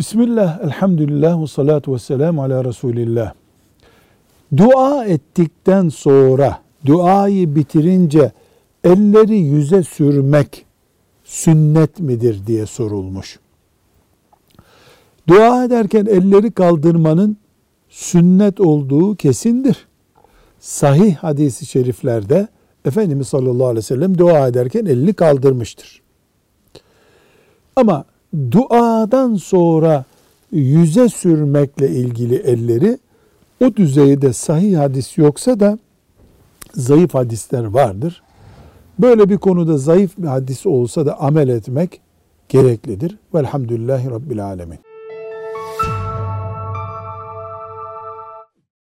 Bismillah, elhamdülillah ve salatu ve selamu ala Resulillah. Dua ettikten sonra, duayı bitirince elleri yüze sürmek sünnet midir diye sorulmuş. Dua ederken elleri kaldırmanın sünnet olduğu kesindir. Sahih hadisi şeriflerde Efendimiz sallallahu aleyhi ve sellem dua ederken elini kaldırmıştır. Ama duadan sonra yüze sürmekle ilgili elleri o düzeyde sahih hadis yoksa da zayıf hadisler vardır. Böyle bir konuda zayıf bir hadis olsa da amel etmek gereklidir. Velhamdülillahi Rabbil Alemin.